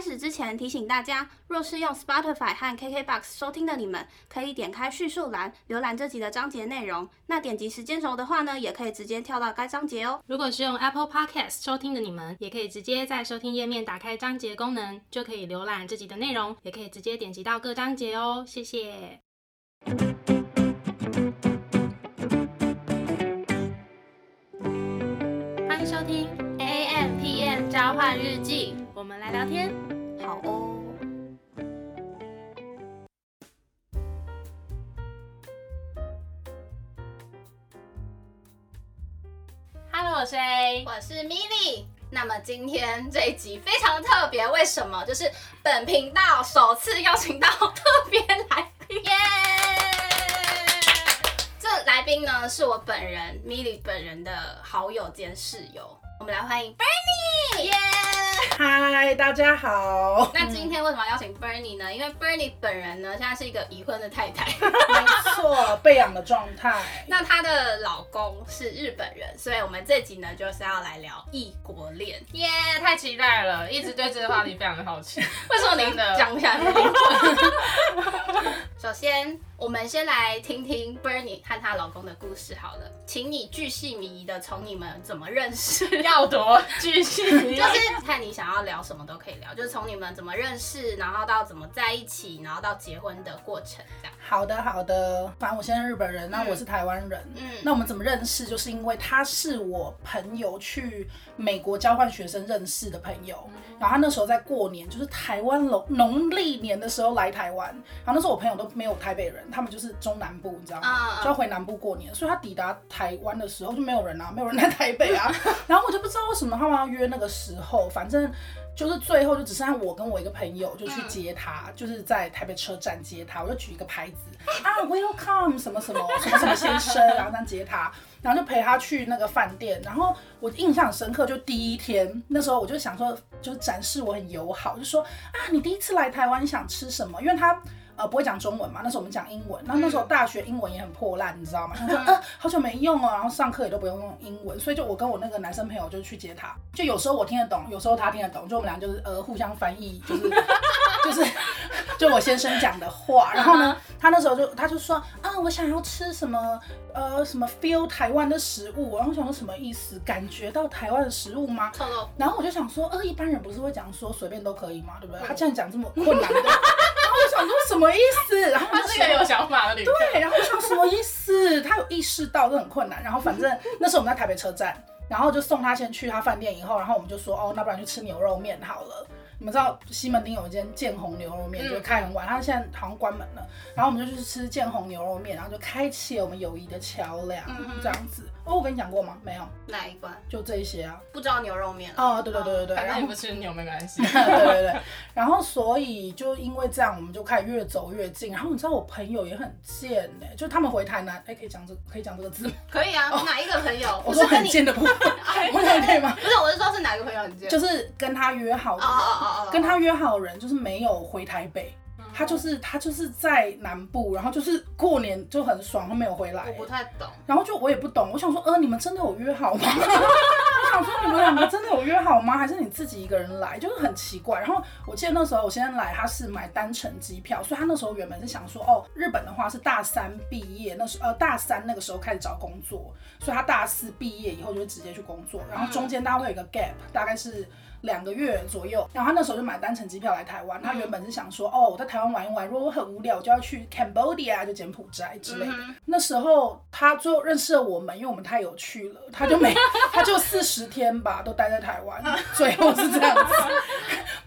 开始之前提醒大家，若是用 Spotify 和 KKBOX 收听的你们，可以点开叙述栏浏览这集的章节内容。那点击时间轴的话呢，也可以直接跳到该章节哦。如果是用 Apple Podcast 收听的你们，也可以直接在收听页面打开章节功能，就可以浏览这集的内容，也可以直接点击到各章节哦。谢谢。欢迎收听 AMpm 交换日记。我们来聊天，好哦。Hello，我是 A，我是 Millie。那么今天这一集非常特别，为什么？就是本频道首次邀请到特别来宾！这来宾呢是我本人 Millie 本人的好友兼室友，我们来欢迎 Bernie，耶、嗨，大家好。那今天为什么要邀请 Bernie 呢？因为 Bernie 本人呢，现在是一个已婚的太太，没错，被养的状态。那她的老公是日本人，所以我们这集呢就是要来聊异国恋。耶、yeah,，太期待了，一直对这个话题非常的好奇。为什么您讲不下去？首先，我们先来听听 Bernie 和她老公的故事好了，请你巨细靡遗的从你们怎么认识，要多继续，就是看你想要聊什么都可以聊，就是从你们怎么认识，然后到怎么在一起，然后到结婚的过程这样。好的，好的。反正我现在日本人，那我是台湾人。嗯，那我们怎么认识？就是因为他是我朋友去美国交换学生认识的朋友，嗯、然后他那时候在过年，就是台湾农农历年的时候来台湾，然后那时候我朋友都没有台北人，他们就是中南部，你知道吗？啊、就要回南部过年，所以他抵达台湾的时候就没有人啊，没有人在台北啊，然后我就不知道为什么他们要约那个时候，反正。就是最后就只剩下我跟我一个朋友就去接他，嗯，就是在台北车站接他，我就举一个牌子 啊，Welcome 什么什么什么什么先生，然后这样接他，然后就陪他去那个饭店，然后我印象深刻，就第一天那时候我就想说，就是展示我很友好，就说啊，你第一次来台湾，你想吃什么？因为他。呃，不会讲中文嘛？那时候我们讲英文。然后那时候大学英文也很破烂，你知道吗？他说，呃，好久没用哦，然后上课也都不用用英文，所以就我跟我那个男生朋友就去接他。就有时候我听得懂，有时候他听得懂，就我们俩就是呃互相翻译，就是就是就我先生讲的话。然后呢，他那时候就他就说啊，我想要吃什么呃什么 feel 台湾的食物。然后我想说什么意思？感觉到台湾的食物吗？然后我就想说，呃，一般人不是会讲说随便都可以吗？对不对？他竟然讲这么困难的。我想说什么意思？然后他是一个有想法的女生。对，然后我想什么意思？他有意识到这很困难。然后反正 那时候我们在台北车站，然后就送他先去他饭店，以后然后我们就说哦，那不然去吃牛肉面好了。你们知道西门町有一间建宏牛肉面，就开很晚，它现在好像关门了。然后我们就去吃建宏牛肉面，然后就开启了我们友谊的桥梁，这样子。哦，我跟你讲过吗？没有。哪一关？就这一些啊。不知道牛肉面哦，对对对对对。反正你不吃牛没关系。对对对。然后所以就因为这样，我们就开始越走越近。然后你知道我朋友也很贱呢，就是他们回台南，哎，可以讲这可以讲这个字吗？可以啊。哪一个朋友？我说很贱的朋友，我说可以吗？不是，我是说是哪个朋友很贱？就是跟他约好的，跟他约好的人就是没有回台北。他就是他就是在南部，然后就是过年就很爽，他没有回来。我不太懂，然后就我也不懂，我想说，呃，你们真的有约好吗？我想说，你们两个真的有约好吗？还是你自己一个人来？就是很奇怪。然后我记得那时候我先来，他是买单程机票，所以他那时候原本是想说，哦，日本的话是大三毕业，那时呃大三那个时候开始找工作，所以他大四毕业以后就会直接去工作，然后中间大概会有一个 gap，大概是。两个月左右，然后他那时候就买单程机票来台湾。他原本是想说，哦，我在台湾玩一玩，如果我很无聊，我就要去 Cambodia，就柬埔寨之类的。嗯、那时候他最后认识了我们，因为我们太有趣了，他就没，他就四十天吧，都待在台湾，最后是这样子。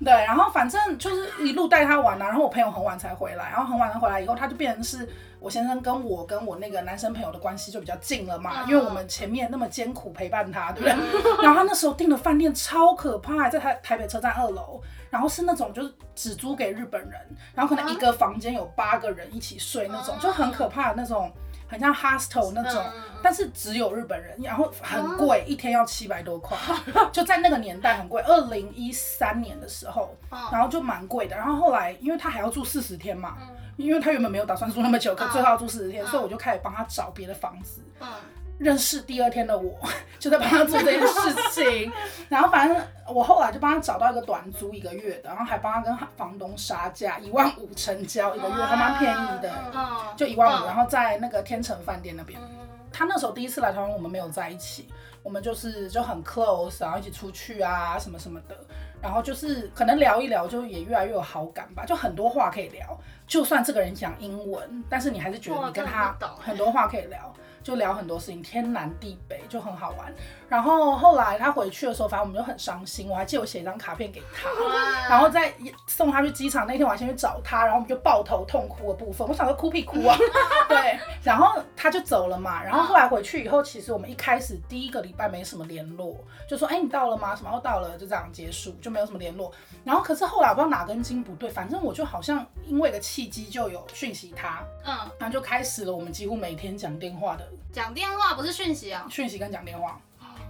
对，然后反正就是一路带他玩啊，然后我朋友很晚才回来，然后很晚才回来以后，他就变成是。我先生跟我跟我那个男生朋友的关系就比较近了嘛，因为我们前面那么艰苦陪伴他，对不对？然后他那时候订的饭店超可怕，在台台北车站二楼，然后是那种就是只租给日本人，然后可能一个房间有八个人一起睡那种，就很可怕的那种，很像 hostel 那种，但是只有日本人，然后很贵，一天要七百多块，就在那个年代很贵，二零一三年的时候，然后就蛮贵的。然后后来因为他还要住四十天嘛。因为他原本没有打算住那么久，可最后要住四十天，所以我就开始帮他找别的房子。认识第二天的我，就在帮他做这件事情。然后反正我后来就帮他找到一个短租一个月的，然后还帮他跟房东杀价一万五成交一个月，还蛮便宜的，就一万五。然后在那个天成饭店那边，他那时候第一次来台湾，我们没有在一起，我们就是就很 close，然后一起出去啊什么什么的。然后就是可能聊一聊，就也越来越有好感吧，就很多话可以聊。就算这个人讲英文，但是你还是觉得你跟他很多话可以聊。就聊很多事情，天南地北就很好玩。然后后来他回去的时候，反正我们就很伤心。我还记得我写一张卡片给他，然后在送他去机场那天，我还先去找他，然后我们就抱头痛哭的部分。我想说哭屁哭啊，对。然后他就走了嘛。然后后来回去以后，其实我们一开始第一个礼拜没什么联络，就说哎你到了吗？什么到了？就这样结束，就没有什么联络。然后可是后来我不知道哪根筋不对，反正我就好像因为一个契机就有讯息他，嗯，然后就开始了我们几乎每天讲电话的。讲电话不是讯息啊，讯息跟讲电话。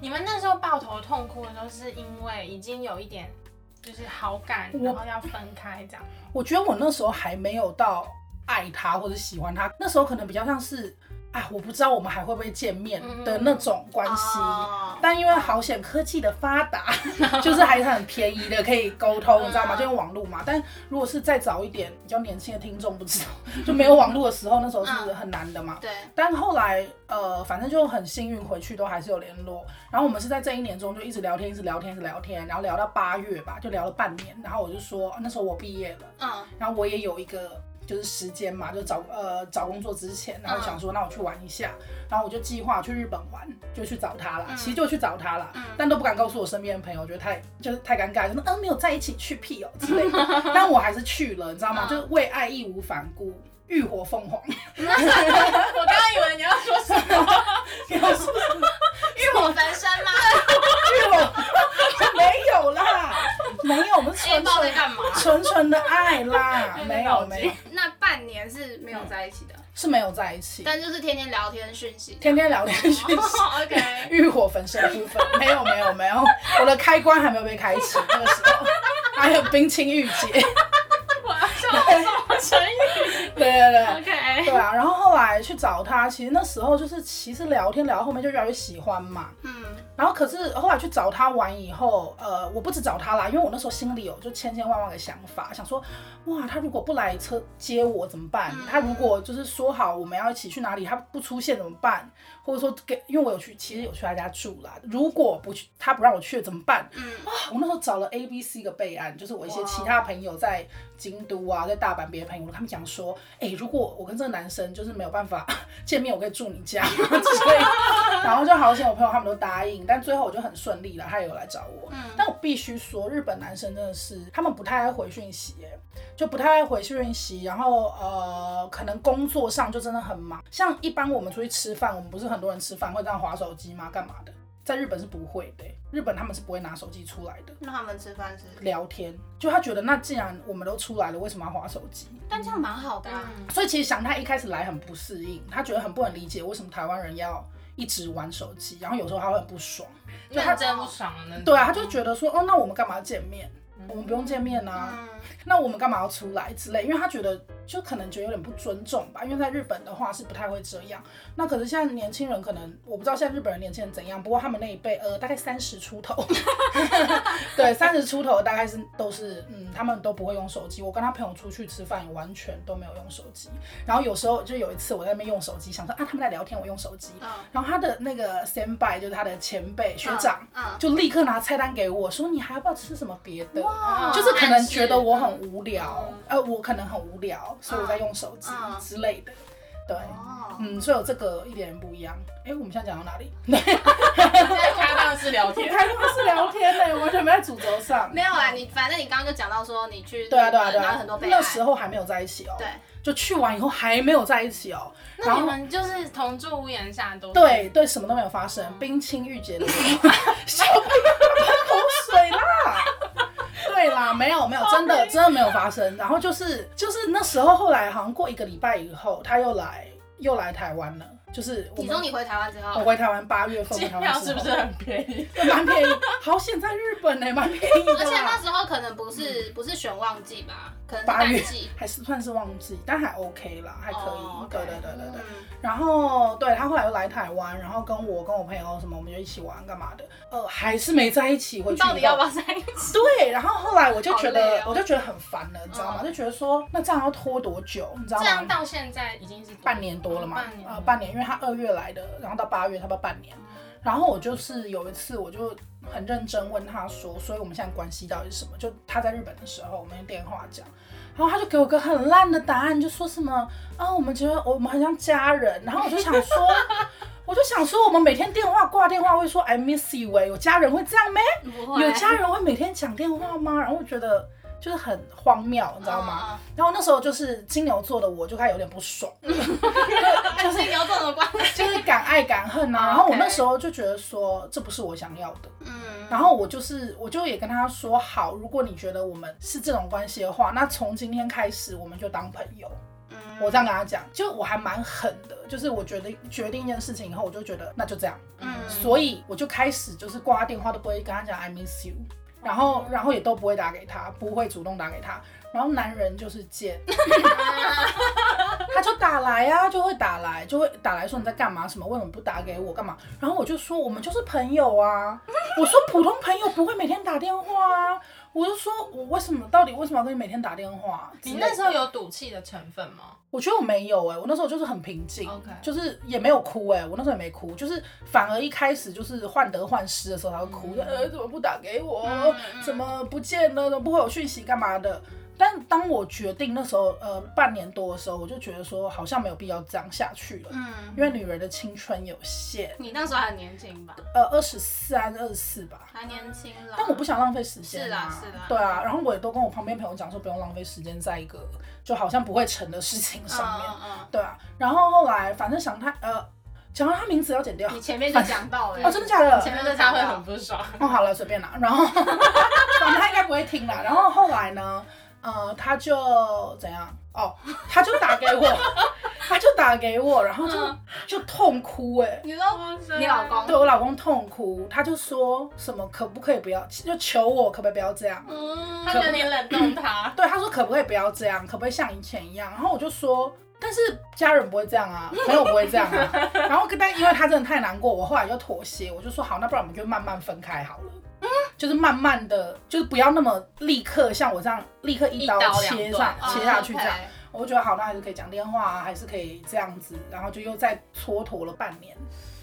你们那时候抱头痛哭的时候，是因为已经有一点就是好感，然后要分开这样。我觉得我那时候还没有到爱他或者喜欢他，那时候可能比较像是。啊，我不知道我们还会不会见面的那种关系，嗯、但因为好险科技的发达，嗯、就是还是很便宜的可以沟通，嗯、你知道吗？就用网络嘛。但如果是再早一点，比较年轻的听众不知道，就没有网络的时候，那时候是很难的嘛。对、嗯。但后来呃，反正就很幸运，回去都还是有联络。然后我们是在这一年中就一直聊天，一直聊天，一直聊天，然后聊到八月吧，就聊了半年。然后我就说，那时候我毕业了，嗯，然后我也有一个。就是时间嘛，就找呃找工作之前，然后想说那我去玩一下，嗯、然后我就计划去日本玩，就去找他了。嗯、其实就去找他了，嗯、但都不敢告诉我身边的朋友，我觉得太就是太尴尬，就说嗯没有在一起去屁哦 之类的。但我还是去了，你知道吗？嗯、就是为爱义无反顾，浴火凤凰。我刚刚以为你要说什么？你要说什么？浴火焚身吗？浴火没有啦，没有，我们纯纯纯纯的爱啦，没有没有。那半年是没有在一起的，是没有在一起，但就是天天聊天讯息，天天聊天讯息。OK，欲火焚身的部分。没有没有没有，我的开关还没有被开启，那个时候。还有冰清玉洁。成语？对对对，OK，对啊。然后后来去找他，其实那时候就是其实聊天聊到后面就越来越喜欢嘛，嗯。然后可是后来去找他玩以后，呃，我不止找他啦，因为我那时候心里有就千千万万个想法，想说，哇，他如果不来车接我怎么办？嗯、他如果就是说好我们要一起去哪里，他不出现怎么办？或者说给，因为我有去，其实有去他家住啦。如果不去，他不让我去怎么办？嗯，啊，我那时候找了 A、B、C 个备案，就是我一些其他朋友在京都啊，在大阪别的朋友，他们讲说，哎，如果我跟这个男生就是没有办法 见面，我可以住你家，所以，然后就好险，我朋友他们都答应。但最后我就很顺利了，他也有来找我。嗯，但我必须说，日本男生真的是他们不太爱回讯息，哎，就不太爱回讯息。然后呃，可能工作上就真的很忙。像一般我们出去吃饭，我们不是很多人吃饭会这样划手机吗？干嘛的？在日本是不会的，日本他们是不会拿手机出来的。那他们吃饭是聊天，就他觉得那既然我们都出来了，为什么要划手机？但这样蛮好的啊。所以其实祥太一开始来很不适应，他觉得很不能理解为什么台湾人要一直玩手机，然后有时候他会很不爽。就他真不爽了，对啊，他就觉得说，哦，那我们干嘛要见面？我们不用见面啊，嗯、那我们干嘛要出来之类？因为他觉得就可能觉得有点不尊重吧。因为在日本的话是不太会这样。那可是现在年轻人可能我不知道现在日本人年轻人怎样，不过他们那一辈呃大概三十出头，对，三十出头大概是都是嗯，他们都不会用手机。我跟他朋友出去吃饭，完全都没有用手机。然后有时候就有一次我在那边用手机，想说啊他们在聊天，我用手机。嗯、然后他的那个 senpai 就是他的前辈学长，嗯嗯、就立刻拿菜单给我说，你还要不要吃什么别的？就是可能觉得我很无聊，呃，我可能很无聊，所以我在用手机之类的，对，嗯，所以有这个一点不一样。哎，我们现在讲到哪里？开放式聊天，开放式聊天呢，完全没在主轴上。没有啊，你反正你刚刚就讲到说你去，对啊对啊对啊，很多，那时候还没有在一起哦，对，就去完以后还没有在一起哦。那你们就是同住屋檐下都对对，什么都没有发生，冰清玉洁的，啦，没有没有，真的真的没有发生。然后就是就是那时候，后来好像过一个礼拜以后，他又来又来台湾了。就是你说你回台湾之后，我回台湾八月份，机票是不是很便宜？蛮便宜，好险在日本呢，蛮便宜的。而且那时候可能不是不是选旺季吧，可能八月 还是算是旺季，但还 OK 啦，还可以。对对对对对。然后对他后来又来台湾，然后跟我跟我朋友什么，我们就一起玩干嘛的。呃，还是没在一起，回去到底要不要在一起？对，然后后来我就觉得，我就觉得很烦了，你知道吗？就觉得说，那这样要拖多久？你知道吗？这样到现在已经是半年多了嘛，呃，半年，因为他二月来的。然后到八月，差不多半年。然后我就是有一次，我就很认真问他说：“所以我们现在关系到底是什么？”就他在日本的时候，我们用电话讲，然后他就给我个很烂的答案，就说什么：“啊，我们觉得我们很像家人。”然后我就想说，我就想说，我们每天电话挂电话会说 “I miss you”，有家人会这样没？有家人会每天讲电话吗？然后我觉得。就是很荒谬，你知道吗？然后那时候就是金牛座的我就开始有点不爽，就 是 金牛座的关系，就是敢爱敢恨呐。然后我那时候就觉得说这不是我想要的，嗯。然后我就是我就也跟他说好，如果你觉得我们是这种关系的话，那从今天开始我们就当朋友。嗯，我这样跟他讲，就我还蛮狠的，就是我觉得决定一件事情以后，我就觉得那就这样，嗯。所以我就开始就是挂电话都不会跟他讲 I miss you。然后，然后也都不会打给他，不会主动打给他。然后男人就是贱，他就打来啊，就会打来，就会打来说你在干嘛？什么？为什么不打给我？干嘛？然后我就说我们就是朋友啊。我说普通朋友不会每天打电话啊。我就说我为什么？到底为什么要跟你每天打电话？你那时候有赌气的成分吗？我觉得我没有哎、欸，我那时候就是很平静.就是也没有哭哎、欸，我那时候也没哭，就是反而一开始就是患得患失的时候他会哭，嗯、呃怎么不打给我？嗯、怎么不见了？怎么不会有讯息干嘛的？但当我决定那时候，呃，半年多的时候，我就觉得说，好像没有必要这样下去了。嗯，因为女人的青春有限。你那时候还年轻吧？呃，二十三、二十四吧。还年轻了。但我不想浪费时间。是啦，是啦。对啊，然后我也都跟我旁边朋友讲说，不用浪费时间在一个就好像不会成的事情上面。嗯嗯。对啊，然后后来反正想他，呃，讲到他名字要剪掉。你前面就讲到了。哦，真的假的？前面的他会很不爽。哦，好了，随便啦。然后，反正他应该不会听啦。然后后来呢？呃，他就怎样？哦，他就打给我，他就打给我，然后就、嗯、就痛哭哎。你说你老公？对，我老公痛哭，他就说什么可不可以不要，就求我可不可以不要这样？嗯，他觉得你冷冻他。对，他说可不可以不要这样？可不可以像以前一样？然后我就说，但是家人不会这样啊，朋友不会这样啊。然后但因为他真的太难过，我后来就妥协，我就说好，那不然我们就慢慢分开好了。就是慢慢的，就是不要那么立刻像我这样立刻一刀切上切下去这样，我觉得好，那还是可以讲电话啊，还是可以这样子，然后就又再蹉跎了半年。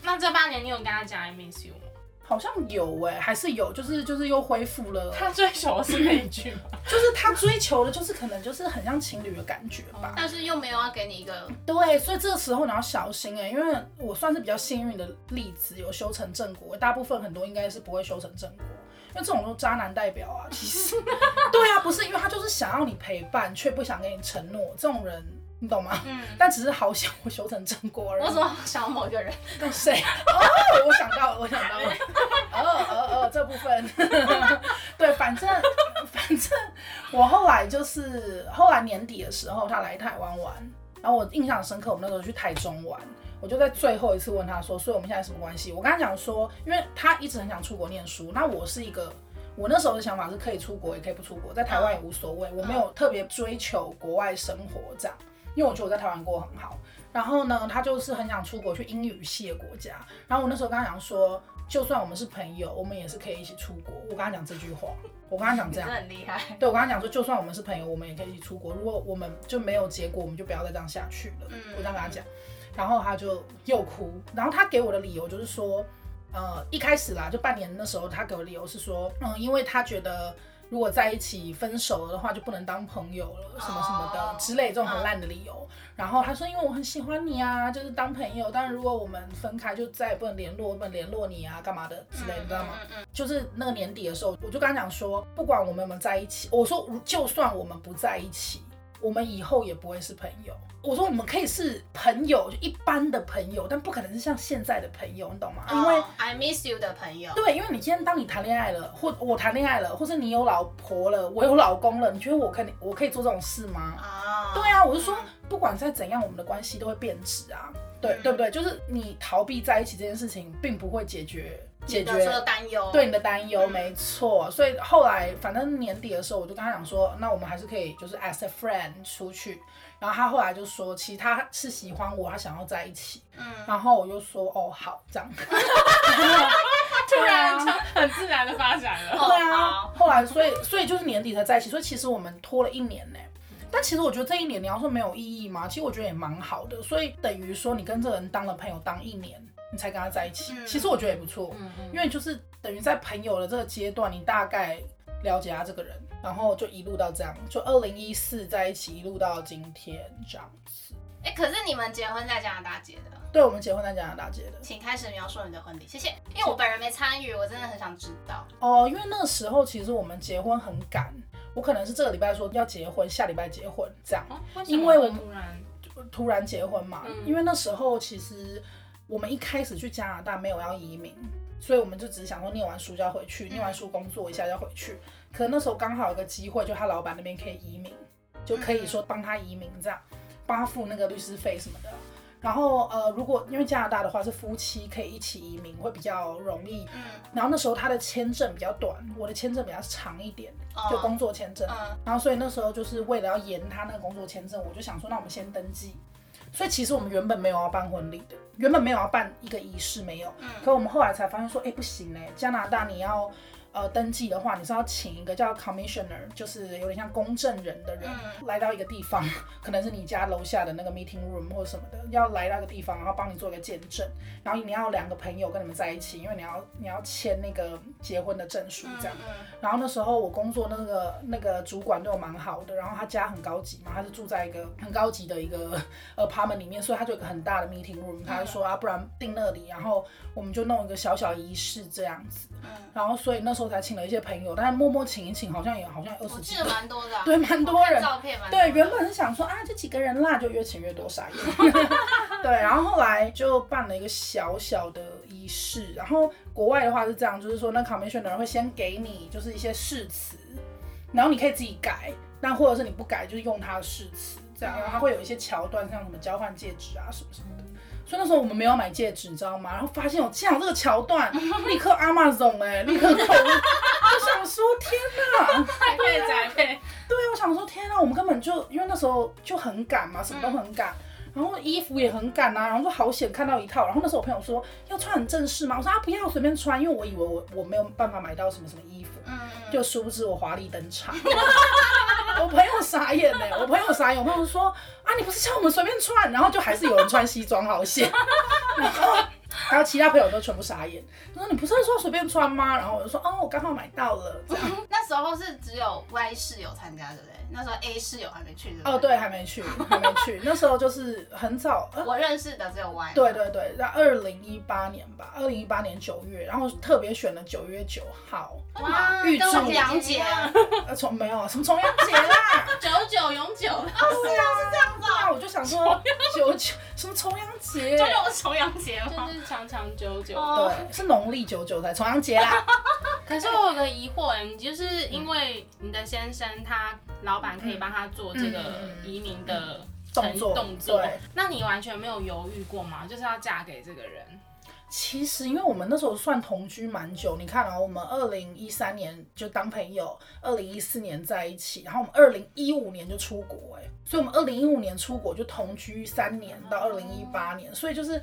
那这半年你有跟他讲 I miss you 吗？好像有哎、欸，还是有，就是就是又恢复了。他追求的是那一句吗？就是他追求的，就是可能就是很像情侣的感觉吧。但是又没有要给你一个。对，所以这个时候你要小心哎、欸，因为我算是比较幸运的例子，有修成正果。大部分很多应该是不会修成正果，因为这种都渣男代表啊。其实，对啊，不是因为他就是想要你陪伴，却不想给你承诺，这种人。你懂吗？嗯，但只是好想我修成正果而已。我怎么想到某一个人？谁？哦，我想到了，我想到了。哦哦哦，这部分。对，反正反正我后来就是后来年底的时候，他来台湾玩，然后我印象深刻，我们那时候去台中玩，我就在最后一次问他说，所以我们现在什么关系？我跟他讲说，因为他一直很想出国念书，那我是一个，我那时候的想法是可以出国，也可以不出国，在台湾也无所谓，我没有特别追求国外生活这样。因为我觉得我在台湾过得很好，然后呢，他就是很想出国去英语系的国家，然后我那时候跟他讲说，就算我们是朋友，我们也是可以一起出国。我跟他讲这句话，我跟他讲这样，很厉害。对，我跟他讲说，就算我们是朋友，我们也可以一起出国。如果我们就没有结果，我们就不要再这样下去了。嗯，我这样跟他讲，然后他就又哭，然后他给我的理由就是说，呃，一开始啦，就半年的时候，他给我的理由是说，嗯，因为他觉得。如果在一起分手了的话，就不能当朋友了，什么什么的之类这种很烂的理由。然后他说，因为我很喜欢你啊，就是当朋友。但是如果我们分开，就再也不能联络，不能联络你啊，干嘛的之类，你知道吗？就是那个年底的时候，我就跟他讲说，不管我们有没有在一起，我说就算我们不在一起。我们以后也不会是朋友。我说我们可以是朋友，就一般的朋友，但不可能是像现在的朋友，你懂吗？因为、oh, I miss you 的朋友。对，因为你今天当你谈恋爱了，或我谈恋爱了，或是你有老婆了，我有老公了，你觉得我可以我可以做这种事吗？啊，啊，对啊，我就说不管再怎样，我们的关系都会变质啊，对对不对？就是你逃避在一起这件事情，并不会解决解决担忧，对你的担忧，没错。所以后来反正年底的时候，我就跟他讲说，那我们还是可以就是 as a friend 出去。然后他后来就说，其实他是喜欢我，他想要在一起。嗯，然后我就说，哦，好，这样。突然就很自然的发展了。对啊，后来所以所以就是年底才在一起，所以其实我们拖了一年呢。但其实我觉得这一年你要说没有意义吗？其实我觉得也蛮好的。所以等于说你跟这个人当了朋友当一年，你才跟他在一起，其实我觉得也不错。嗯嗯。因为就是等于在朋友的这个阶段，你大概了解他这个人。然后就一路到这样，就二零一四在一起，一路到今天这样子。哎，可是你们结婚在加拿大结的？对，我们结婚在加拿大结的。请开始描述你的婚礼，谢谢。因为我本人没参与，我真的很想知道。哦，因为那个时候其实我们结婚很赶，我可能是这个礼拜说要结婚，下礼拜结婚这样。哦、为因为我突然突然结婚嘛，嗯、因为那时候其实我们一开始去加拿大没有要移民，所以我们就只是想说念完书就要回去，嗯、念完书工作一下就要回去。可那时候刚好有个机会，就他老板那边可以移民，就可以说帮他移民这样，帮他付那个律师费什么的。然后呃，如果因为加拿大的话是夫妻可以一起移民，会比较容易。嗯。然后那时候他的签证比较短，我的签证比较长一点，就工作签证。嗯。然后所以那时候就是为了要延他那个工作签证，我就想说，那我们先登记。所以其实我们原本没有要办婚礼的，原本没有要办一个仪式，没有。嗯。可我们后来才发现说，哎，不行嘞，加拿大你要。呃，登记的话，你是要请一个叫 commissioner，就是有点像公证人的人，嗯、来到一个地方，可能是你家楼下的那个 meeting room 或者什么的，要来那个地方，然后帮你做一个见证，然后你要两个朋友跟你们在一起，因为你要你要签那个结婚的证书这样。然后那时候我工作那个那个主管对我蛮好的，然后他家很高级嘛，他是住在一个很高级的一个 apartment 里面，所以他就有一个很大的 meeting room，他就说啊，不然订那里，然后我们就弄一个小小仪式这样子。然后，所以那时候才请了一些朋友，但是默默请一请，好像也好像二十几个，我记得蛮多的、啊，对，蛮多人。照片蛮对，原本是想说啊，这几个人啦，就越请越多，傻眼。对，然后后来就办了一个小小的仪式。然后国外的话是这样，就是说那 commission 的人会先给你就是一些誓词，然后你可以自己改，但或者是你不改，就是用他的誓词这样。然后他会有一些桥段，像什么交换戒指啊什么什么的。所以那时候我们没有买戒指，你知道吗？然后发现有这样这个桥段，立刻 Amazon 哎，立刻购。我想说天哪，太配宅配。对，我想说天哪，我们根本就因为那时候就很赶嘛，什么都很赶，然后衣服也很赶啊，然后就好险看到一套。然后那时候我朋友说要穿很正式嘛，我说啊不要随便穿，因为我以为我我没有办法买到什么什么衣服，就殊不知我华丽登场。我朋友傻眼呢，我朋友傻眼，我朋友说啊，你不是叫我们随便穿，然后就还是有人穿西装好险，然后还有其他朋友都全部傻眼，他说你不是说随便穿吗？然后我就说哦，我刚好买到了。这样 那时候是只有 Y 室友参加，对不对？那时候 A 室友还没去，哦，对，还没去，还没去。那时候就是很早，我认识的只有 Y。对对对，在二零一八年吧，二零一八年九月，然后特别选了九月九号。哇，预祝重阳节。呃，重没有什么重阳节啦，九九永久。哦，是啊，想说九九什么重阳节？九九是重阳节吗？就是长长久久。对，是农历九九才重阳节啦。可是我有个疑惑，哎，你就是因为你的先生他老。老板可以帮他做这个移民的动作，动作。那你完全没有犹豫过吗？就是要嫁给这个人？其实，因为我们那时候算同居蛮久，你看啊，我们二零一三年就当朋友，二零一四年在一起，然后我们二零一五年就出国，哎，所以我们二零一五年出国就同居三年到二零一八年，所以就是。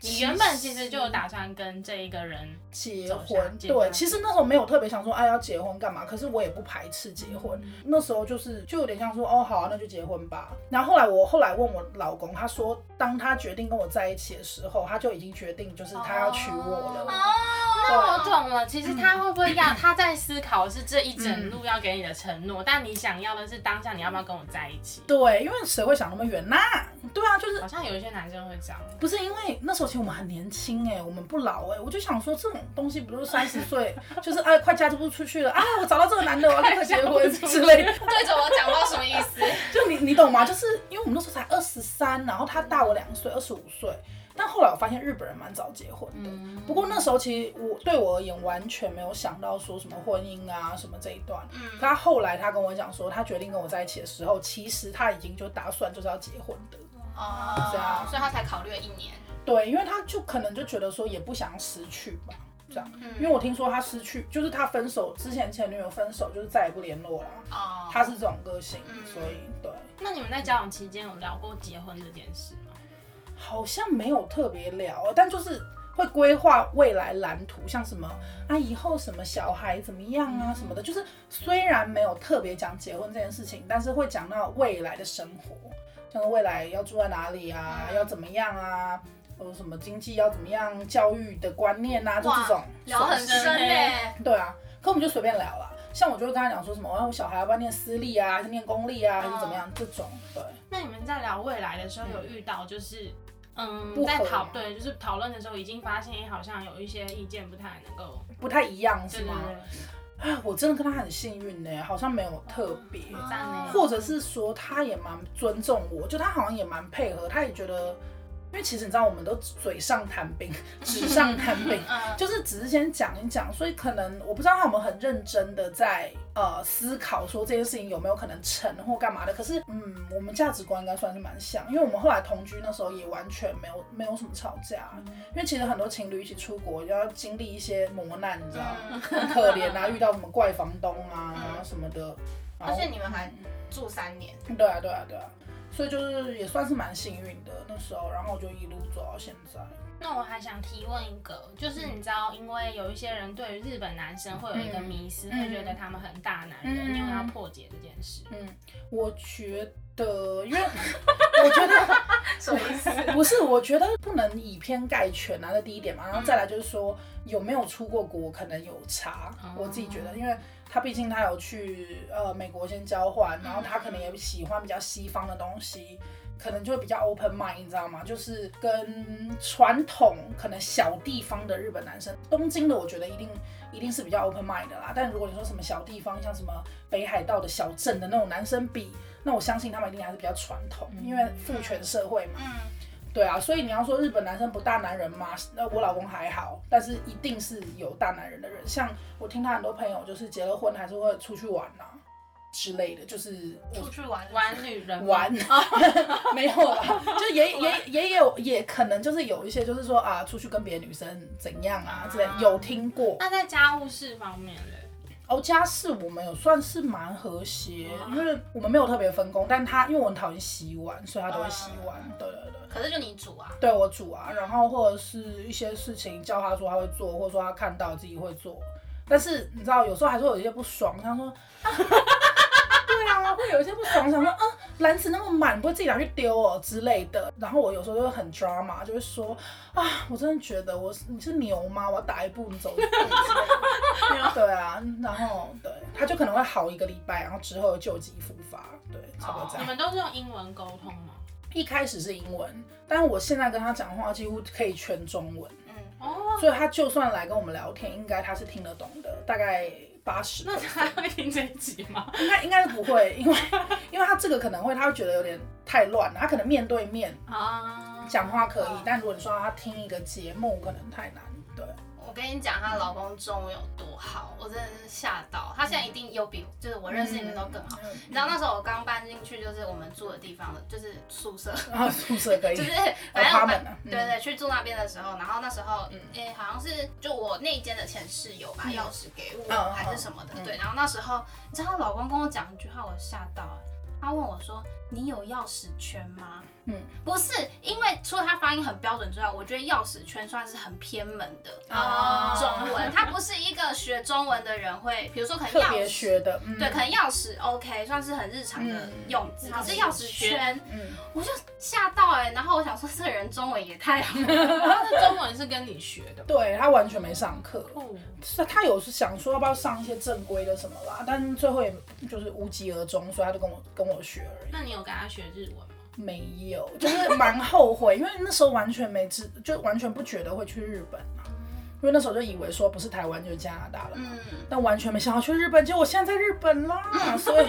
你原本其实就有打算跟这一个人结婚，对，其实那时候没有特别想说，哎，要结婚干嘛？可是我也不排斥结婚。嗯、那时候就是就有点像说，哦，好啊，那就结婚吧。然后后来我后来问我老公，他说，当他决定跟我在一起的时候，他就已经决定就是他要娶我了。哦，那我懂了。其实他会不会要他在思考是这一整路要给你的承诺，嗯、但你想要的是当下你要不要跟我在一起？对，因为谁会想那么远呐？对啊，就是好像有一些男生会这样，不是因为那时候。其实我们很年轻哎，我们不老哎，我就想说这种东西不都是三十岁，就是哎快嫁不出去了啊，我找到这个男的，我要跟他结婚之类的。对着我讲话什么意思？就你你懂吗？就是因为我们那时候才二十三，然后他大我两岁，二十五岁。但后后来我发现日本人蛮早结婚的，嗯、不过那时候其实我对我而言完全没有想到说什么婚姻啊什么这一段。嗯，他后来他跟我讲说，他决定跟我在一起的时候，其实他已经就打算就是要结婚的。哦，这样，所以他才考虑了一年。对，因为他就可能就觉得说也不想失去吧，这样。嗯、因为我听说他失去，就是他分手之前前女友分手，就是再也不联络了。哦，他是这种个性，嗯、所以对。那你们在交往期间有聊过结婚这件事吗？好像没有特别聊，但就是会规划未来蓝图，像什么啊以后什么小孩怎么样啊什么的，就是虽然没有特别讲结婚这件事情，但是会讲到未来的生活，像未来要住在哪里啊，要怎么样啊，有什么经济要怎么样，教育的观念啊，就这种聊很深哎，对啊，可我们就随便聊了。像我就会跟他讲说什么，我小孩要不要念私立啊，还是念公立啊，还是怎么样？这种对。那你们在聊未来的时候，有遇到就是，嗯，在讨对，就是讨论的时候，已经发现好像有一些意见不太能够，不太一样，是吗？啊，我真的跟他很幸运呢，好像没有特别，或者是说他也蛮尊重我，就他好像也蛮配合，他也觉得。因为其实你知道，我们都嘴上谈兵，纸上谈兵，就是只是先讲一讲，所以可能我不知道他有没有很认真的在呃思考说这件事情有没有可能成或干嘛的。可是嗯，我们价值观应该算是蛮像，因为我们后来同居那时候也完全没有没有什么吵架。因为其实很多情侣一起出国要经历一些磨难，你知道吗？很可怜啊，遇到什么怪房东啊什么的。而且你们还住三年。对啊，对啊，对啊。所以就是也算是蛮幸运的那时候，然后就一路走到现在。那我还想提问一个，就是你知道，因为有一些人对于日本男生会有一个迷思，嗯、会觉得他们很大男人，你有没有要破解这件事？嗯，我觉得，因为 我觉得什么意思？不是，我觉得不能以偏概全啊，这第一点嘛。然后再来就是说，有没有出过国可能有差，嗯、我自己觉得，因为。他毕竟他有去呃美国先交换，然后他可能也喜欢比较西方的东西，可能就会比较 open mind，你知道吗？就是跟传统可能小地方的日本男生，东京的我觉得一定一定是比较 open mind 的啦。但如果你说什么小地方，像什么北海道的小镇的那种男生比，那我相信他们一定还是比较传统，因为父权社会嘛。对啊，所以你要说日本男生不大男人吗？那我老公还好，但是一定是有大男人的人。像我听他很多朋友，就是结了婚还是会出去玩啊之类的，就是出去玩玩女人玩，没有啦，就也 也也有也可能就是有一些就是说啊，出去跟别的女生怎样啊之类，有听过。那在家务事方面呢？哦，家事我们有算是蛮和谐，因为我们没有特别分工，但他因为我很讨厌洗碗，所以他都会洗碗。对对对。可是就你煮啊？对，我煮啊，然后或者是一些事情叫他做他会做，或者说他看到自己会做。但是你知道，有时候还是会有一些不爽，他说。对啊，会有一些不爽，想说啊，篮子那么满，不会自己拿去丢哦之类的。然后我有时候就会很 drama，就会说啊，我真的觉得我你是牛吗？我要打一步你走一步。对啊，然后对，他就可能会好一个礼拜，然后之后旧疾复发。对，差不多这样。你们都是用英文沟通吗？一开始是英文，但是我现在跟他讲话几乎可以全中文。嗯哦，所以他就算来跟我们聊天，应该他是听得懂的，大概。八十，那他会听这一集吗？应该应该是不会，因为因为他这个可能会，他会觉得有点太乱了。他可能面对面啊讲话可以，但如果你说他听一个节目，可能太难。对。我跟你讲，她老公中文有多好，我真的是吓到。她现在一定有比就是我认识你们都更好。你知道那时候我刚搬进去，就是我们住的地方的，就是宿舍。啊，宿舍可以。就是反正我们对对去住那边的时候，然后那时候诶好像是就我那一间的前室友把钥匙给我还是什么的，对。然后那时候你知道她老公跟我讲一句话，我吓到了。他问我说：“你有钥匙圈吗？”嗯，不是，因为除了他发音很标准之外，我觉得钥匙圈算是很偏门的哦。中文，他不是一个学中文的人会，比如说可能钥匙，特别学的，嗯、对，可能钥匙 OK，算是很日常的用字。嗯、可是钥匙圈，嗯，我就吓到哎、欸。然后我想说，这个人中文也太好了，他中文是跟你学的？对，他完全没上课。哦，是他有是想说要不要上一些正规的什么啦，但最后也就是无疾而终，所以他就跟我跟我学而已。那你有跟他学日文吗？没有，就是蛮后悔，因为那时候完全没知，就完全不觉得会去日本嘛，因为那时候就以为说不是台湾就是加拿大了嘛，嗯、但完全没想到去日本，结果我现在在日本啦，所以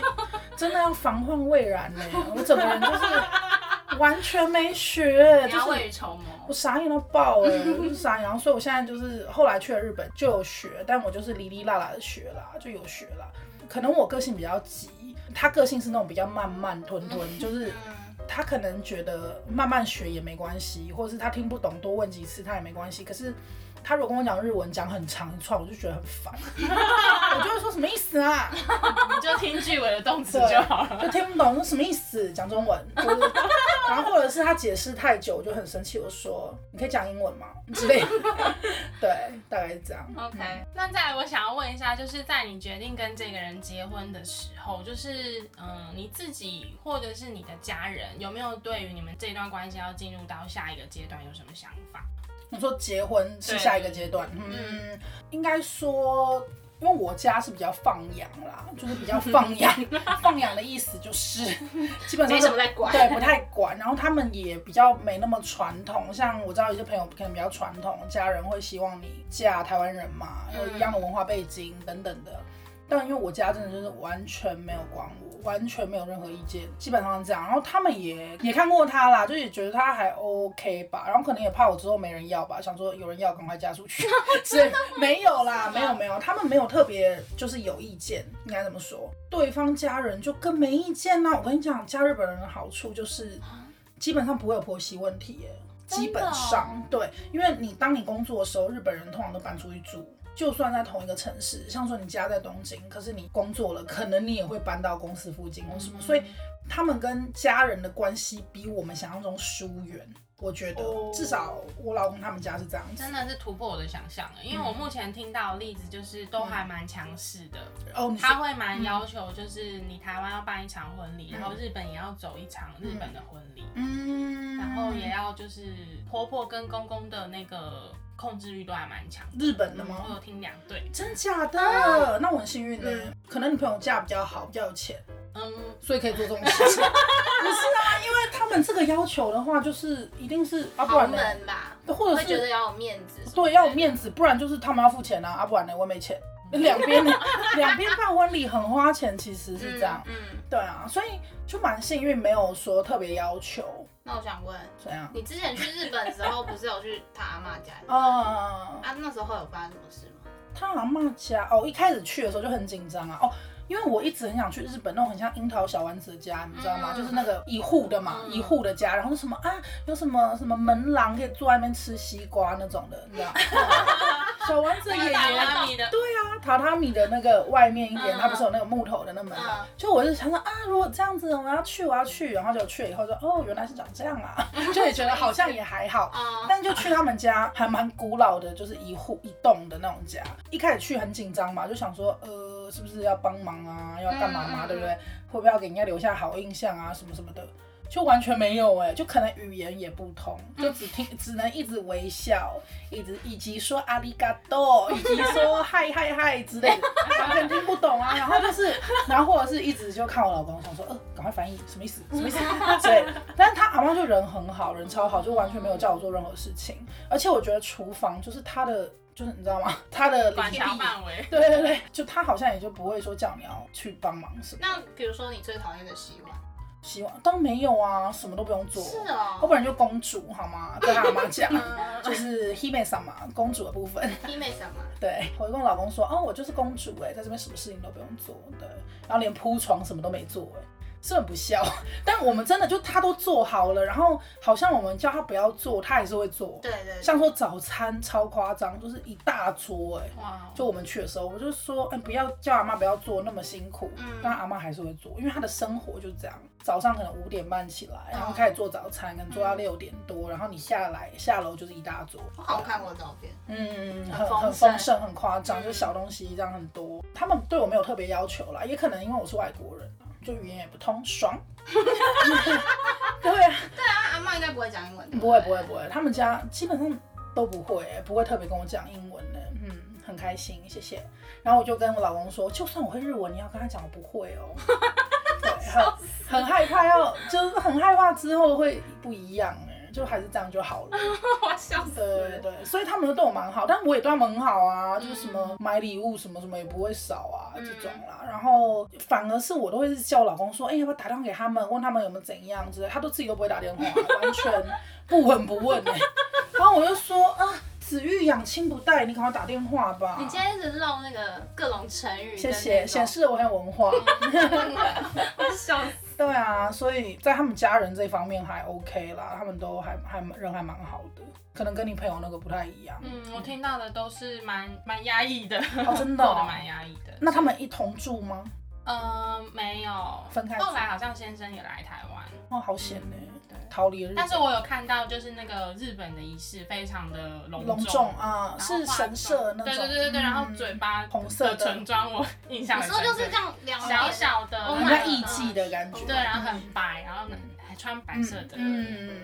真的要防患未然呢，我整个人就是完全没学，就是未雨绸缪。我傻眼到爆哎，就是傻眼。然后所以我现在就是后来去了日本就有学，但我就是哩哩啦啦的学啦，就有学啦。可能我个性比较急，他个性是那种比较慢慢吞吞，就是他可能觉得慢慢学也没关系，或者是他听不懂多问几次他也没关系。可是。他如果跟我讲日文，讲很长一串，我就觉得很烦。我就会说什么意思啊？你就听句尾的动词就好了，就听不懂说什么意思，讲中文。就是、然后或者是他解释太久，我就很生气，我说你可以讲英文吗？之类的。对，大概是这样。OK，、嗯、那再来，我想要问一下，就是在你决定跟这个人结婚的时候，就是嗯，你自己或者是你的家人，有没有对于你们这段关系要进入到下一个阶段有什么想法？你说结婚是下一个阶段，嗯，应该说，因为我家是比较放养啦，就是比较放养，放养的意思就是 基本上没什么在管，对，不太管。然后他们也比较没那么传统，像我知道有些朋友可能比较传统，家人会希望你嫁台湾人嘛，有一样的文化背景等等的。但因为我家真的就是完全没有管我，完全没有任何意见，基本上是这样。然后他们也也看过他啦，就也觉得他还 OK 吧。然后可能也怕我之后没人要吧，想说有人要赶快嫁出去。所以没有啦，没有没有，他们没有特别就是有意见，应该怎么说？对方家人就更没意见啦。我跟你讲，嫁日本人的好处就是基本上不会有婆媳问题耶，基本上对，因为你当你工作的时候，日本人通常都搬出去住。就算在同一个城市，像说你家在东京，可是你工作了，可能你也会搬到公司附近或什么，所以他们跟家人的关系比我们想象中疏远。我觉得至少我老公他们家是这样子，真的是突破我的想象。因为我目前听到的例子就是都还蛮强势的。哦，他会蛮要求，就是你台湾要办一场婚礼，然后日本也要走一场日本的婚礼，嗯，然后也要就是婆婆跟公公的那个。控制欲都还蛮强，日本的吗？我有听两对，真假的？啊、那我很幸运呢，嗯、可能你朋友嫁比较好，比较有钱，嗯，所以可以做这种事情。不是啊，因为他们这个要求的话，就是一定是啊，不然呢？吧，或者是觉得要有面子，对，要有面子，不然就是他们要付钱啊，啊，不然呢，我没钱。两边两边办婚礼很花钱，其实是这样，嗯，嗯对啊，所以就蛮幸运，没有说特别要求。那我想问，怎样？你之前去日本的时候，不是有去他阿妈家？哦，啊，那时候有发生什么事吗？他阿妈家哦，一开始去的时候就很紧张啊。哦，因为我一直很想去日本那种很像樱桃小丸子的家，你知道吗？嗯、就是那个一户的嘛，嗯、一户的家，然后什么啊，有什么什么门廊可以坐外面吃西瓜那种的，你知道吗？小丸子爷爷，对啊，榻榻米的那个外面一点，它不是有那个木头的那门吗？就我就想说啊，如果这样子，我要去，我要去，然后就去了以后说，哦，原来是长这样啊，就也觉得好像也还好，但就去他们家还蛮古老的，就是一户一栋的那种家。一开始去很紧张嘛，就想说，呃，是不是要帮忙啊，要干嘛嘛，对不对？会不会要给人家留下好印象啊，什么什么的。就完全没有哎、欸，就可能语言也不通，就只听只能一直微笑，一直以及说阿里嘎多，以及说嗨嗨嗨之类的，完全听不懂啊。然后就是，然后或者是一直就看我老公，想说呃，赶快翻译什么意思？什么意思？对，但是他阿妈就人很好，人超好，就完全没有叫我做任何事情。而且我觉得厨房就是他的，就是你知道吗？他的管辖范围。对对对，就他好像也就不会说叫你要去帮忙什么。那比如说你最讨厌的洗碗？希望当然没有啊，什么都不用做。是哦，我本来就公主好吗？跟他妈讲，就是 Hime 様嘛，公主的部分。Hime 様嘛，对，我就跟我老公说，哦，我就是公主哎，在这边什么事情都不用做，对，然后连铺床什么都没做哎。是很不孝，但我们真的就他都做好了，然后好像我们叫他不要做，他还是会做。对，对对。像说早餐超夸张，就是一大桌哎、欸。哇。就我们去的时候，我就说，哎、欸，不要叫阿妈不要做那么辛苦。嗯。但阿妈还是会做，因为他的生活就是这样，早上可能五点半起来，然后开始做早餐，可能做到六点多，嗯、然后你下来下楼就是一大桌。我好看过照片。嗯，很很丰盛，很夸张，就是小东西这样很多。他们对我没有特别要求啦，也可能因为我是外国人。就语言也不通，爽。对啊，对啊，阿妈应该不会讲英文。不会，不会，不会，他们家基本上都不会，不会特别跟我讲英文的。嗯，很开心，谢谢。然后我就跟我老公说，就算我会日文，你要跟他讲我不会哦。对，很很害怕要，就是很害怕之后会不一样哎，就还是这样就好了。我笑死。对对对，所以他们都对我蛮好，但我也对他们很好啊，就是什么买礼物什么什么也不会少啊、嗯、这种啦。然后反而是我都会叫我老公说，哎、欸，要不要打电话给他们，问他们有没有怎样之类，他都自己都不会打电话，完全不闻不问哎、欸。然后我就说啊。子欲养亲不待，你赶快打电话吧。你今天一直唠那个各种成语，谢谢，显示我很有文化。我笑死。对啊，所以在他们家人这方面还 OK 啦，他们都还还人还蛮好的，可能跟你朋友那个不太一样。嗯，我听到的都是蛮蛮压抑的，哦，真的，哦，蛮压抑的。那他们一同住吗？呃，没有，分开。后来好像先生也来台湾。哦，好险呢。嗯逃离日本，但是我有看到，就是那个日本的仪式非常的隆重，隆重啊，是神社那种，对对对对对，然后嘴巴红色的。唇妆，我印象很深。你说就是这样两小小的，很像艺妓的感觉，对，然后很白，然后还穿白色的，嗯。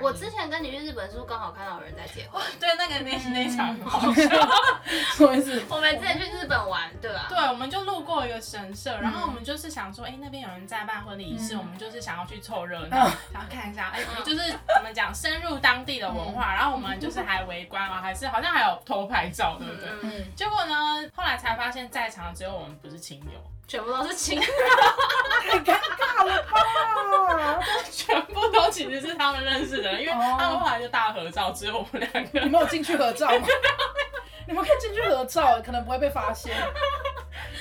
我之前跟你去日本，是不是刚好看到有人在结婚？对，那个那 那场好笑。什么意思？我们之前去日本玩，对吧？对，我们就路过一个神社，然后我们就是想说，哎，那边有人在办婚礼仪式，我们就是想要去凑热闹，想要看一下，哎，就是怎么讲，深入当地的文化。然后我们就是还围观啊，还是好像还有偷拍照，对不对？嗯。结果呢，后来才发现，在场只有我们不是亲友。全部都是亲人，太尴尬了吧？全部都其实是他们认识的人，因为他们后来就大合照，只有我们两个。你们有进去合照吗？你们可以进去合照，可能不会被发现。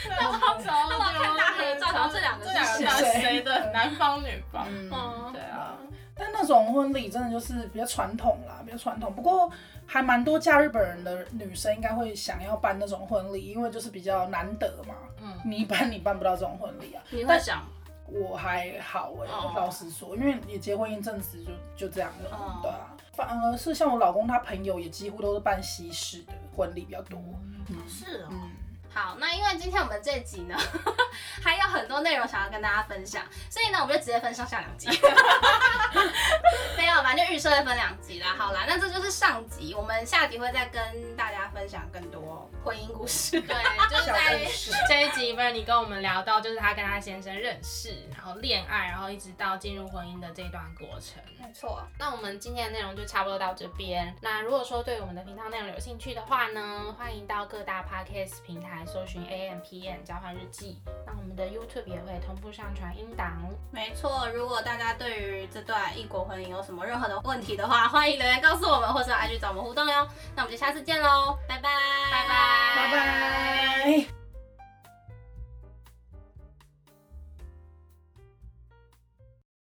那我好丑，我看大合照，然后这两个是谁的？男方女方？嗯，对啊。但那种婚礼真的就是比较传统啦，比较传统。不过。还蛮多嫁日本人的女生应该会想要办那种婚礼，因为就是比较难得嘛。嗯，你一般你办不到这种婚礼啊。你会想？我还好哎、欸，哦、老实说，因为也结婚一阵子就就这样了。哦、对啊，反而是像我老公他朋友也几乎都是办西式的婚礼比较多。嗯，是哦。嗯好，那因为今天我们这集呢，还有很多内容想要跟大家分享，所以呢，我们就直接分上下两集。没有，反正就预设会分两集啦。好啦，那这就是上集，我们下集会再跟大家分享更多婚姻故事。对，就是在这一集，Vernie 跟我们聊到，就是他跟他先生认识，然后恋爱，然后一直到进入婚姻的这段过程。没错。那我们今天的内容就差不多到这边。那如果说对我们的频道内容有兴趣的话呢，欢迎到各大 Podcast 平台。搜寻 AMpm 交换日记，那我们的 YouTube 也会同步上传音档。没错，如果大家对于这段异国婚姻有什么任何的问题的话，欢迎留言告诉我们，或者 IG 找我们互动哟。那我们就下次见喽，拜拜，拜拜，拜拜。